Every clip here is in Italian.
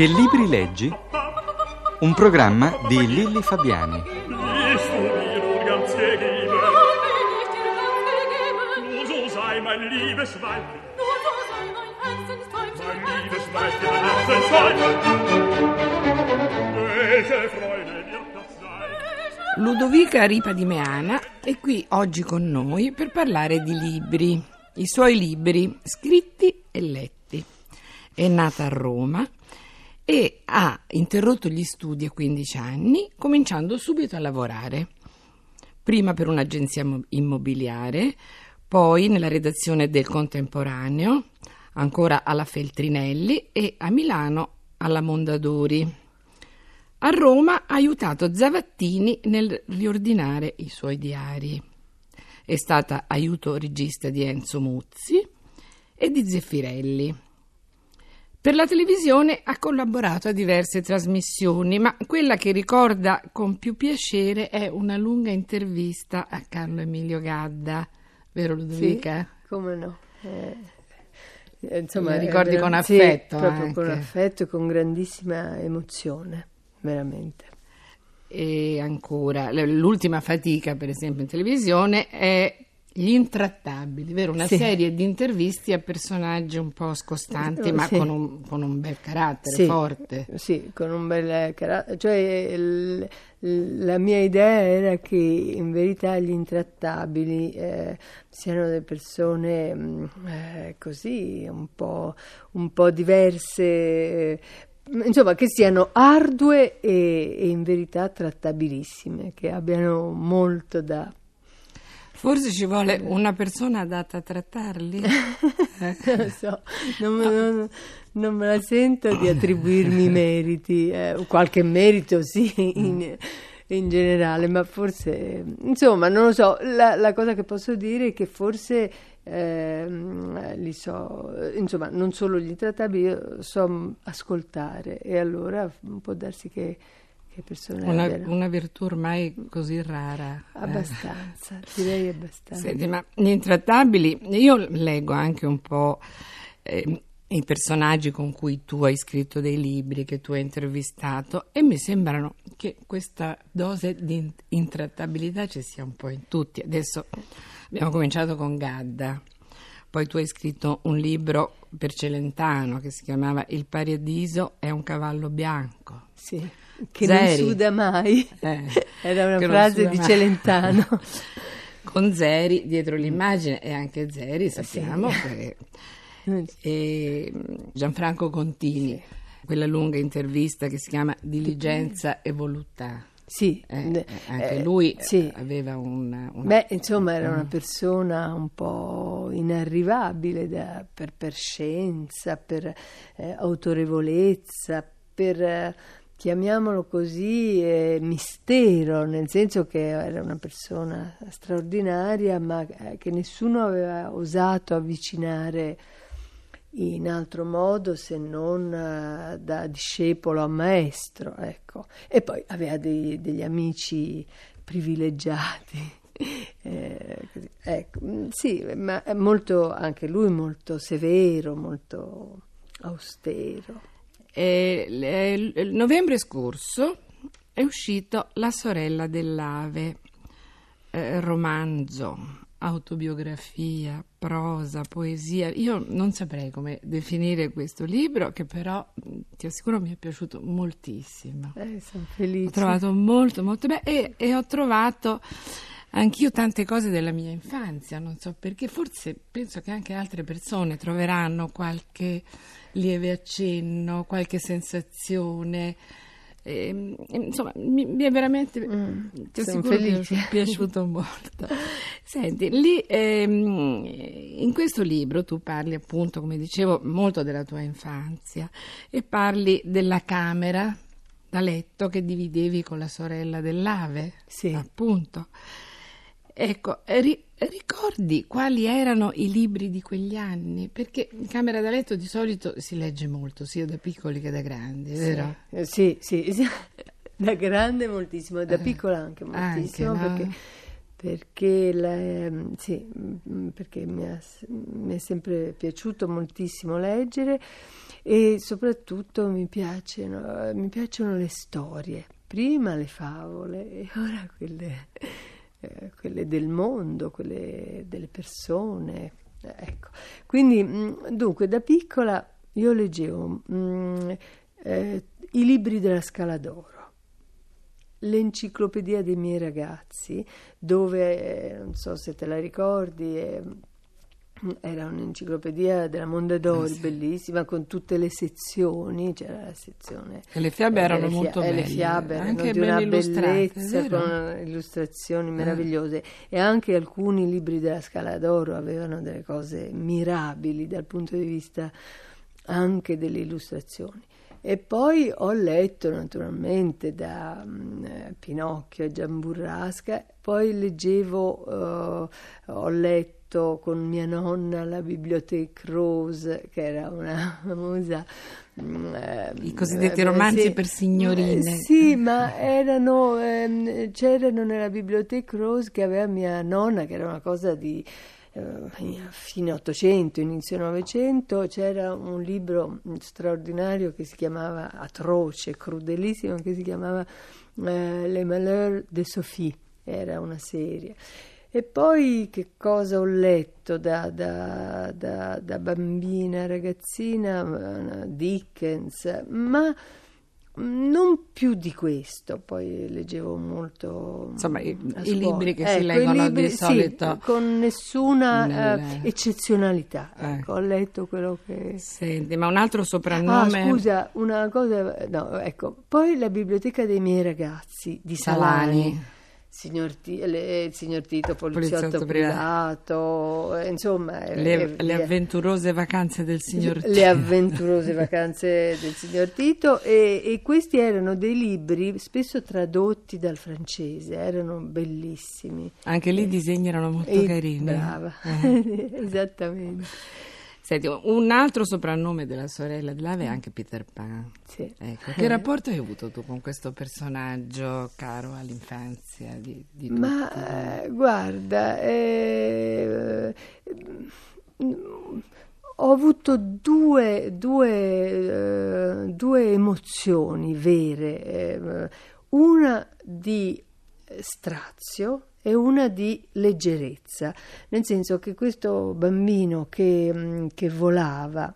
Che libri leggi? Un programma di Lilli Fabiani. Ludovica Ripa di Meana è qui oggi con noi per parlare di libri, i suoi libri scritti e letti. È nata a Roma e ha interrotto gli studi a 15 anni, cominciando subito a lavorare. Prima per un'agenzia mo- immobiliare, poi nella redazione del Contemporaneo, ancora alla Feltrinelli e a Milano alla Mondadori. A Roma ha aiutato Zavattini nel riordinare i suoi diari. È stata aiuto regista di Enzo Muzzi e di Zeffirelli. Per la televisione ha collaborato a diverse trasmissioni, ma quella che ricorda con più piacere è una lunga intervista a Carlo Emilio Gadda, vero Ludovica? Sì, come no. Eh, insomma, ricordi con sì, affetto proprio con anche. affetto e con grandissima emozione, veramente. E ancora, l'ultima fatica, per esempio, in televisione è Gli Intrattabili, vero? Una Sì. serie di interviste a personaggi un po' scostanti, Eh, ma sì. con, un, con un bel carattere Sì, forte. Sì, con un bel carattere. Cioè, il- la mia idea era che in verità gli intrattabili eh, siano delle persone mh, eh, così, un po', un po' diverse. eh, Insomma, che siano ardue e, e in verità trattabilissime, che abbiano molto da Forse ci vuole una persona adatta a trattarli. Eh. Non lo so, non, me- non- non me la sento di attribuirmi meriti, eh, qualche merito sì in, in generale, ma forse, insomma, non lo so, la, la cosa che posso dire è che forse ehm, li so, insomma, non solo gli intrattabili, io so ascoltare e allora può darsi che, che persone Una, abbiano- una virtù ormai così rara. eh. abbastanza, direi abbastanza. Senti, ma gli intrattabili, io leggo anche un po' eh, i personaggi con cui tu hai scritto dei libri, che tu hai intervistato, e mi sembrano che questa dose di in- intrattabilità ci sia un po' in tutti. Adesso abbiamo cominciato con Gadda, poi tu hai scritto un libro per Celentano che si chiamava Il paradiso è un cavallo bianco. Sì, che Zeri. non suda mai. Eh, Era una frase di mai. Celentano. con Zeri dietro l'immagine e anche Zeri sappiamo Sì. che e Gianfranco Contini quella lunga intervista che si chiama Diligenza e voluttà Sì, Eh, eh, anche eh, lui eh, sì. aveva una, una- Beh, insomma, era una persona un po' inarrivabile da- per, per scienza, per eh, autorevolezza, per, eh, chiamiamolo così, eh, mistero, nel senso che era una persona straordinaria, ma eh, che nessuno aveva osato avvicinare in altro modo se non eh, da discepolo a maestro, ecco. E poi aveva dei- degli amici privilegiati. eh. Ecco, mm, sì, ma è molto, anche lui molto severo, molto austero. E l- il novembre scorso è uscito La sorella dell'ave eh, romanzo autobiografia, prosa, poesia. Io non saprei come definire questo libro, che però mh, ti assicuro mi è piaciuto moltissimo. Eh, sono felice. Ho trovato molto, molto bello e, e ho trovato anch'io tante cose della mia infanzia, non so perché, forse penso che anche altre persone troveranno qualche lieve accenno, qualche sensazione. Ehm, insomma, mi, mi è veramente Mm, ti assicuro felice. piaciuto molto. Senti, lì ehm, in questo libro tu parli appunto, come dicevo, molto della tua infanzia e parli della camera da letto che dividevi con la sorella dell'ave, Sì. appunto. Ecco, ri- ricordi quali erano i libri di quegli anni? Perché in camera da letto di solito si legge molto, sia da piccoli che da grandi, vero? Eh, Sì, sì, sì. da grande moltissimo, da piccola anche moltissimo, anche, no? perché, perché, la- ehm, sì, mm, perché mi, ha- mi è sempre piaciuto moltissimo leggere e soprattutto mi piacciono, mi piacciono le storie, prima le favole e ora quelle, eh, quelle del mondo, quelle delle persone. Ecco. Quindi, mm, dunque, da piccola io leggevo mh, mm, eh, i libri della Scala d'Oro l'enciclopedia dei miei ragazzi, dove, eh, non so se te la ricordi, eh, era un'enciclopedia della Mondadori, eh sì. bellissima, con tutte le sezioni, c'era la sezione... E le fiabe erano fia- molto belle. Le fiabe erano di una bellezza, con illustrazioni meravigliose. Eh. E anche alcuni libri della Scala d'Oro avevano delle cose mirabili dal punto di vista anche delle illustrazioni. E poi ho letto naturalmente da um, Pinocchio a Giamburrasca, poi leggevo, uh, ho letto con mia nonna la Bibliothèque Rose, che era una famosa... Mm, I cosiddetti romanzi sì, per signorine. Sì, ma erano, ehm, c'erano nella Bibliothèque Rose che aveva mia nonna, che era una cosa di eh, fine 800, inizio 900, c'era un libro straordinario che si chiamava, atroce, crudelissimo, che si chiamava eh, Les Malheurs de Sophie, era una serie. E poi che cosa ho letto da, da, da, da bambina, ragazzina? Dickens, ma non più di questo, poi leggevo molto. Insomma, i, i libri che ecco, si leggono libri, di solito. Sì, con nessuna nelle... uh, eccezionalità. Eh. Ecco, ho letto quello che. Senti, ma un altro soprannome. Ah, scusa, una cosa. No, ecco. Poi la biblioteca dei miei ragazzi di Salani. Salani signor, T- le, il signor Tito, poliziotto, poliziotto privato, privato, insomma... Le, le, avventurose vacanze del signor Tito. Le avventurose vacanze del signor Tito e, e, questi erano dei libri spesso tradotti dal francese, erano bellissimi. Anche lì i disegni erano molto e, carini. Brava, eh. esattamente. Senti, un altro soprannome della sorella dell'Ave è anche Peter Pan. Sì. Ecco, che rapporto hai avuto tu con questo personaggio caro all'infanzia di, di tutti? Ma eh, guarda, eh, ho avuto due, due, eh, due emozioni vere, eh, una di strazio e una di leggerezza, nel senso che questo bambino che, mm, che volava,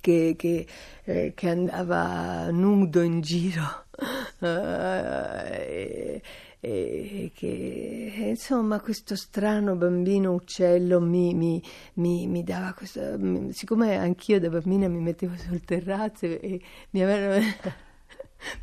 che, che, eh, che, andava nudo in giro, eh, e che insomma questo strano bambino uccello mi, mi, mi, mi dava questo siccome anch'io da bambina mi mettevo sul terrazzo e mi avevano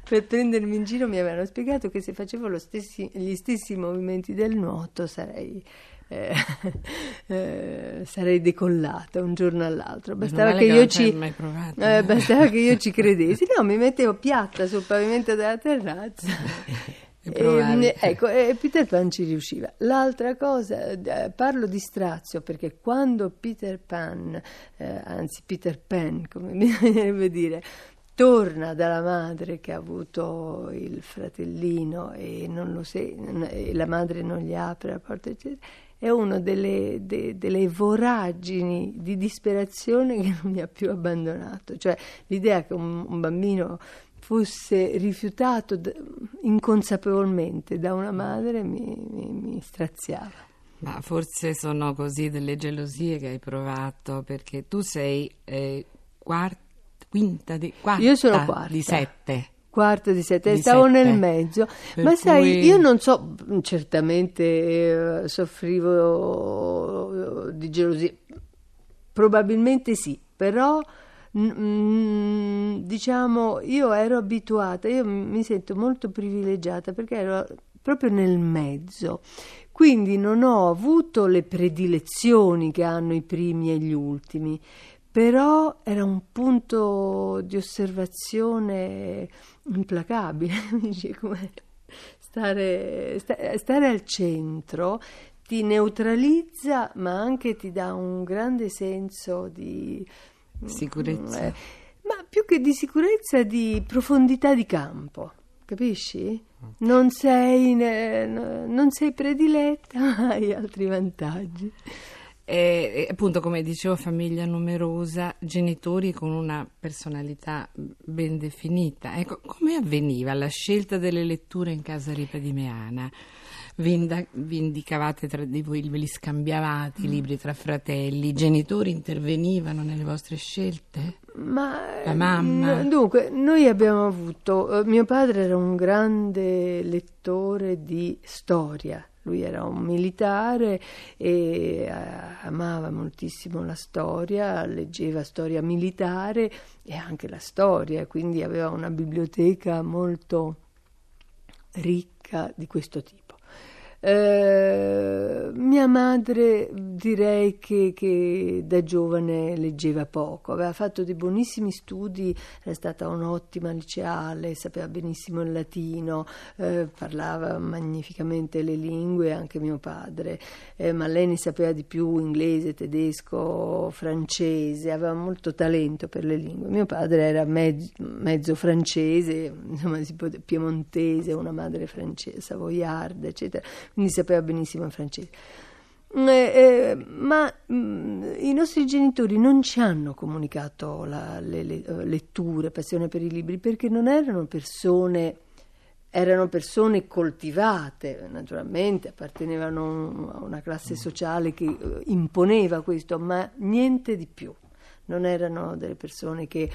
per prendermi in giro mi avevano spiegato che se facevo stessi, gli stessi movimenti del nuoto sarei, eh, eh, sarei decollata un giorno all'altro. Bastava che, io ci, eh, bastava che io ci credessi. No, mi mettevo piatta sul pavimento della terrazza. E, ecco, e Peter Pan ci riusciva. L'altra cosa, eh, parlo di strazio perché quando Peter Pan, eh, anzi Peter Pan, come bisognerebbe dire, torna dalla madre che ha avuto il fratellino e, se- e la madre non gli apre la porta, eccetera, è una delle, de- delle, voragini di disperazione che non mi ha più abbandonato. Cioè l'idea che un, un bambino fosse rifiutato d- inconsapevolmente da una madre mi, mi, mi straziava. Ma forse sono così delle gelosie che hai provato perché tu sei eh, quarta quinta di, quarta io sono quarta di sette quarta di sette, di stavo sette. nel mezzo. Per Ma sai, io non so, certamente eh, soffrivo di gelosia, probabilmente sì, però mm, diciamo io ero abituata, io mi sento molto privilegiata perché ero proprio nel mezzo. Quindi non ho avuto le predilezioni che hanno i primi e gli ultimi però era un punto di osservazione implacabile, stare, stare al centro ti neutralizza ma anche ti dà un grande senso di sicurezza. Eh, ma più che di sicurezza, di profondità di campo, capisci? Non sei, non sei prediletta, ma hai altri vantaggi. E, appunto, come dicevo, famiglia numerosa, genitori con una personalità ben definita. Ecco, come avveniva la scelta delle letture in casa Ripa di Meana? Vi, inda- vi indicavate tra di voi, ve li scambiavate i libri tra fratelli, i genitori intervenivano nelle vostre scelte? Ma La mamma? n- dunque, noi abbiamo avuto. eh, mio padre era un grande lettore di storia. Lui era un militare e eh, amava moltissimo la storia, leggeva storia militare e anche la storia, quindi aveva una biblioteca molto ricca di questo tipo. Eh, mia madre direi che, che da giovane leggeva poco, aveva fatto dei buonissimi studi, era stata un'ottima liceale, sapeva benissimo il latino, eh, parlava magnificamente le lingue, anche mio padre, eh, ma lei ne sapeva di più inglese, tedesco, francese, aveva molto talento per le lingue. Mio padre era mezzo, mezzo francese, insomma, piemontese, una madre francese, savoiarda, eccetera quindi sapeva benissimo il francese. Mm, eh, eh, ma mm, i nostri genitori non ci hanno comunicato la- le, le- eh, letture, passione per i libri, perché non erano persone, erano persone coltivate, naturalmente appartenevano a una classe sociale che eh, imponeva questo, ma niente di più. Non erano delle persone che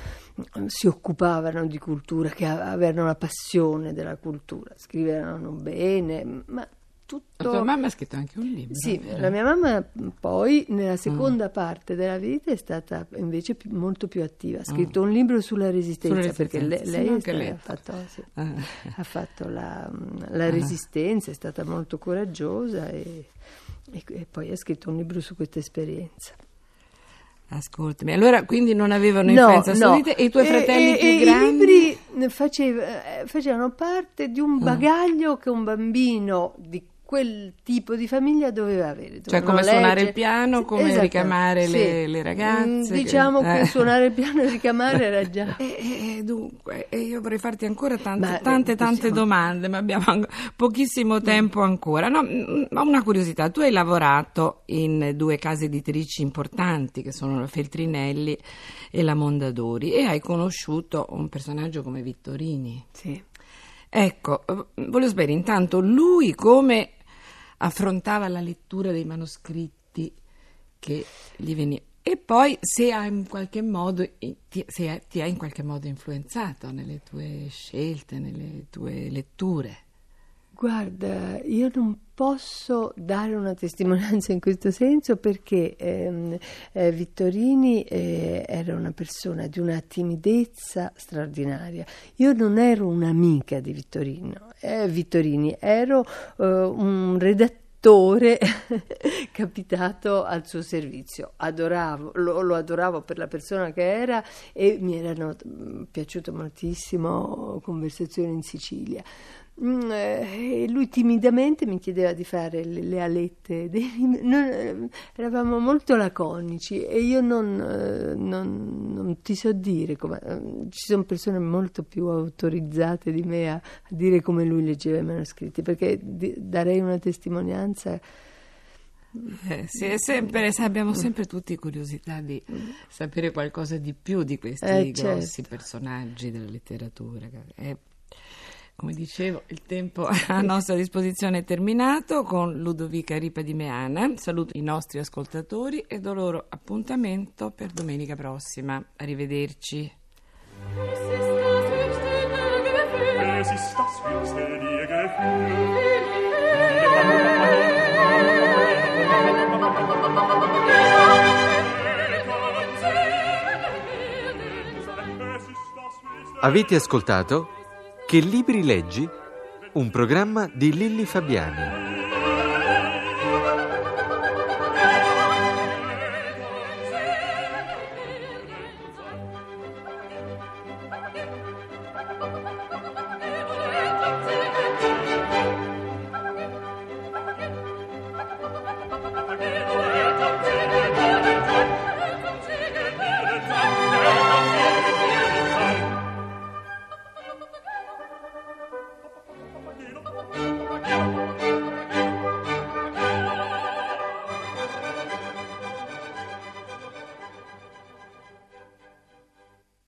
mm, si occupavano di cultura, che avevano la passione della cultura, scrivevano bene, ma La tutto... tua mamma ha scritto anche un libro. Sì, vero? la mia mamma poi nella seconda parte della vita è stata invece più- molto più attiva, ha scritto un libro sulla resistenza, Sulla perché resistenza, sì, lei anche stata- ha fatto, sì, Ah. ha fatto la, la resistenza, è stata molto coraggiosa e, e- e poi ha scritto un libro su questa esperienza. Ascoltami, allora quindi non avevano No, influenza no. te e i tuoi fratelli e- più e grandi? I libri faceva- eh, facevano parte di Ah. un bagaglio che un bambino di quel tipo di famiglia doveva avere. Cioè, come suonare leggere- il piano, come esattamente, ricamare sì. le- le ragazze, Mm, che- Diciamo che eh. suonare il piano e ricamare era già... E, e dunque, e io vorrei farti ancora tante, Ma, tante, tante possiamo- domande, ma abbiamo an- pochissimo tempo ancora. No, mm, ho una curiosità, tu hai lavorato in due case editrici importanti, che sono la Feltrinelli e la Mondadori, e hai conosciuto un personaggio come Vittorini. Sì. Ecco, voglio sapere intanto lui come affrontava la lettura dei manoscritti che gli venivano e poi se ha in qualche modo ti, se ti ha in qualche modo influenzato nelle tue scelte, nelle tue letture. Guarda, io non posso dare una testimonianza in questo senso perché ehm, eh, Vittorini eh, era una persona di una timidezza straordinaria. Io non ero un'amica di Vittorino, eh, Vittorini, ero eh, un redattore capitato al suo servizio. Adoravo, lo, lo adoravo per la persona che era e mi erano mm, piaciute moltissimo conversazioni in Sicilia. Mm, eh, e lui timidamente mi chiedeva di fare le, le alette dei. Noi, eh, eravamo molto laconici e io non, eh, non- non ti so dire come. eh, ci sono persone molto più autorizzate di me a, a dire come lui leggeva i manoscritti, perché di- darei una testimonianza. Eh, sì, è sempre, abbiamo sempre tutti curiosità di sapere qualcosa di più di questi Eh, grossi certo. personaggi della letteratura. Eh, come dicevo, il tempo a nostra disposizione è terminato con Ludovica Ripa di Meana. Saluto i nostri ascoltatori e do loro appuntamento per domenica prossima. Arrivederci. Avete ascoltato Che libri leggi? Un programma di Lilli Fabiani.